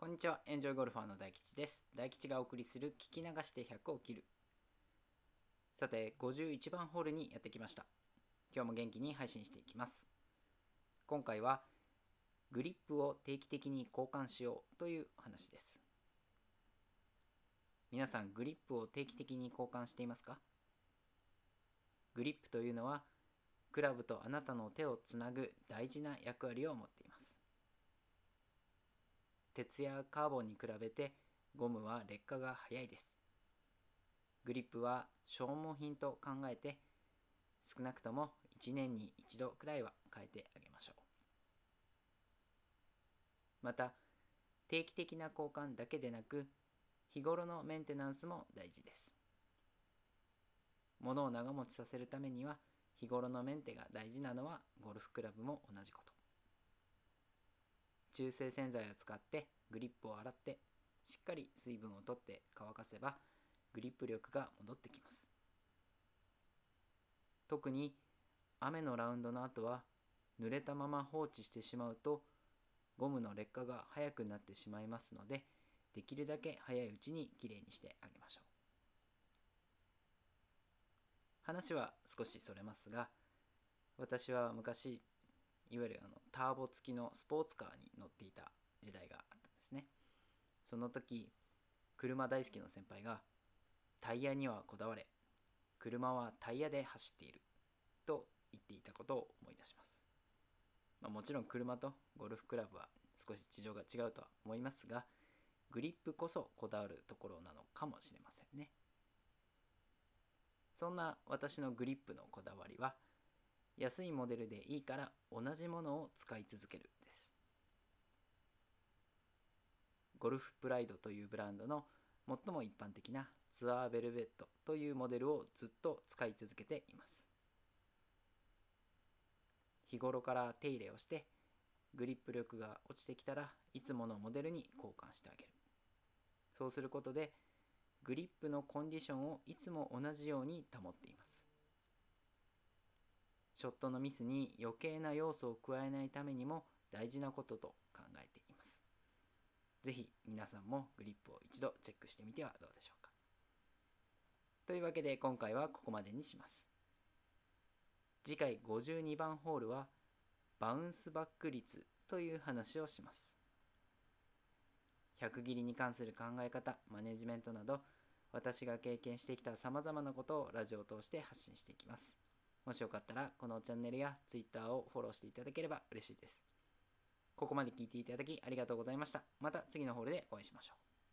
こんにちは、エンジョイゴルファーの大吉です。大吉がお送りする聞き流して100を切る。さて、51番ホールにやってきました。今日も元気に配信していきます。今回は、グリップを定期的に交換しようという話です。皆さん、グリップを定期的に交換していますか？グリップというのは、クラブとあなたの手をつなぐ大事な役割を持っています。鉄やカーボンに比べてゴムは劣化が早いです。グリップは消耗品と考えて少なくとも1年に1度くらいは変えてあげましょう。また定期的な交換だけでなく日頃のメンテナンスも大事です。物を長持ちさせるためには日頃のメンテが大事なのはゴルフクラブも同じこと。中性洗剤を使ってグリップを洗ってしっかり水分を取って乾かせばグリップ力が戻ってきます。特に雨のラウンドの後は濡れたまま放置してしまうとゴムの劣化が早くなってしまいますのでできるだけ早いうちにきれいにしてあげましょう。話は少しそれますが私は昔いわゆるあのターボ付きのスポーツカーに乗っていた時代があったんですね。その時車大好きの先輩がタイヤにはこだわれ車はタイヤで走っていると言っていたことを思い出します、まあ、もちろん車とゴルフクラブは少し事情が違うとは思いますがグリップこそこだわるところなのかもしれませんね。そんな私のグリップのこだわりは安いモデルでいいから同じものを使い続けるです。ゴルフプライドというブランドの最も一般的なツアーベルベットというモデルをずっと使い続けています。日頃から手入れをしてグリップ力が落ちてきたらいつものモデルに交換してあげる。そうすることでグリップのコンディションをいつも同じように保っています。ショットのミスに余計な要素を加えないためにも大事なことと考えています。ぜひ皆さんもグリップを一度チェックしてみてはどうでしょうか。というわけで今回はここまでにします。次回52番ホールはバウンスバック率という話をします。100切りに関する考え方、マネジメントなど私が経験してきた様々なことをラジオを通して発信していきます。もしよかったらこのチャンネルや Twitter をフォローしていただければ嬉しいです。ここまで聞いていただきありがとうございました。また次のホールでお会いしましょう。